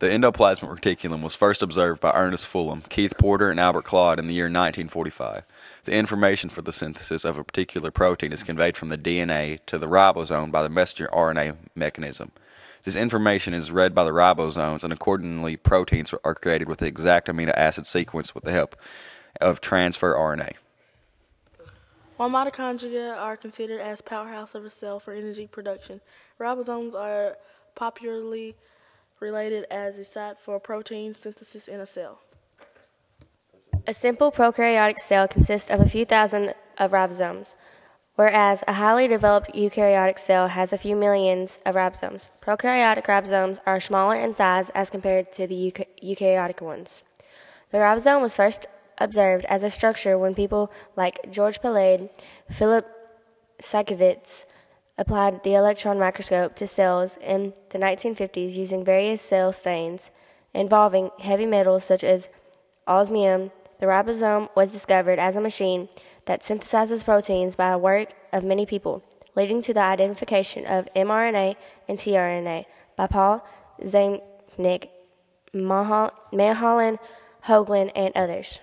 The endoplasmic reticulum was first observed by Ernest Fullam, Keith Porter, and Albert Claude in the year 1945. The information for the synthesis of a particular protein is conveyed from the DNA to the ribosome by the messenger RNA mechanism. This information is read by the ribosomes, and accordingly, proteins are created with the exact amino acid sequence with the help of transfer RNA. While mitochondria are considered as powerhouse of a cell for energy production, ribosomes are popularly related as a site for protein synthesis in a cell. A simple prokaryotic cell consists of a few thousand of ribosomes, whereas a highly developed eukaryotic cell has a few millions of ribosomes. Prokaryotic ribosomes are smaller in size as compared to the eukaryotic ones. The ribosome was first observed as a structure when people like George Palade, Philip Siekevitz applied the electron microscope to cells in the 1950s using various cell stains involving heavy metals such as osmium. The ribosome was discovered as a machine that synthesizes proteins by the work of many people, leading to the identification of mRNA and tRNA by Paul Zamecnik, Mahlon, Hoagland, and others.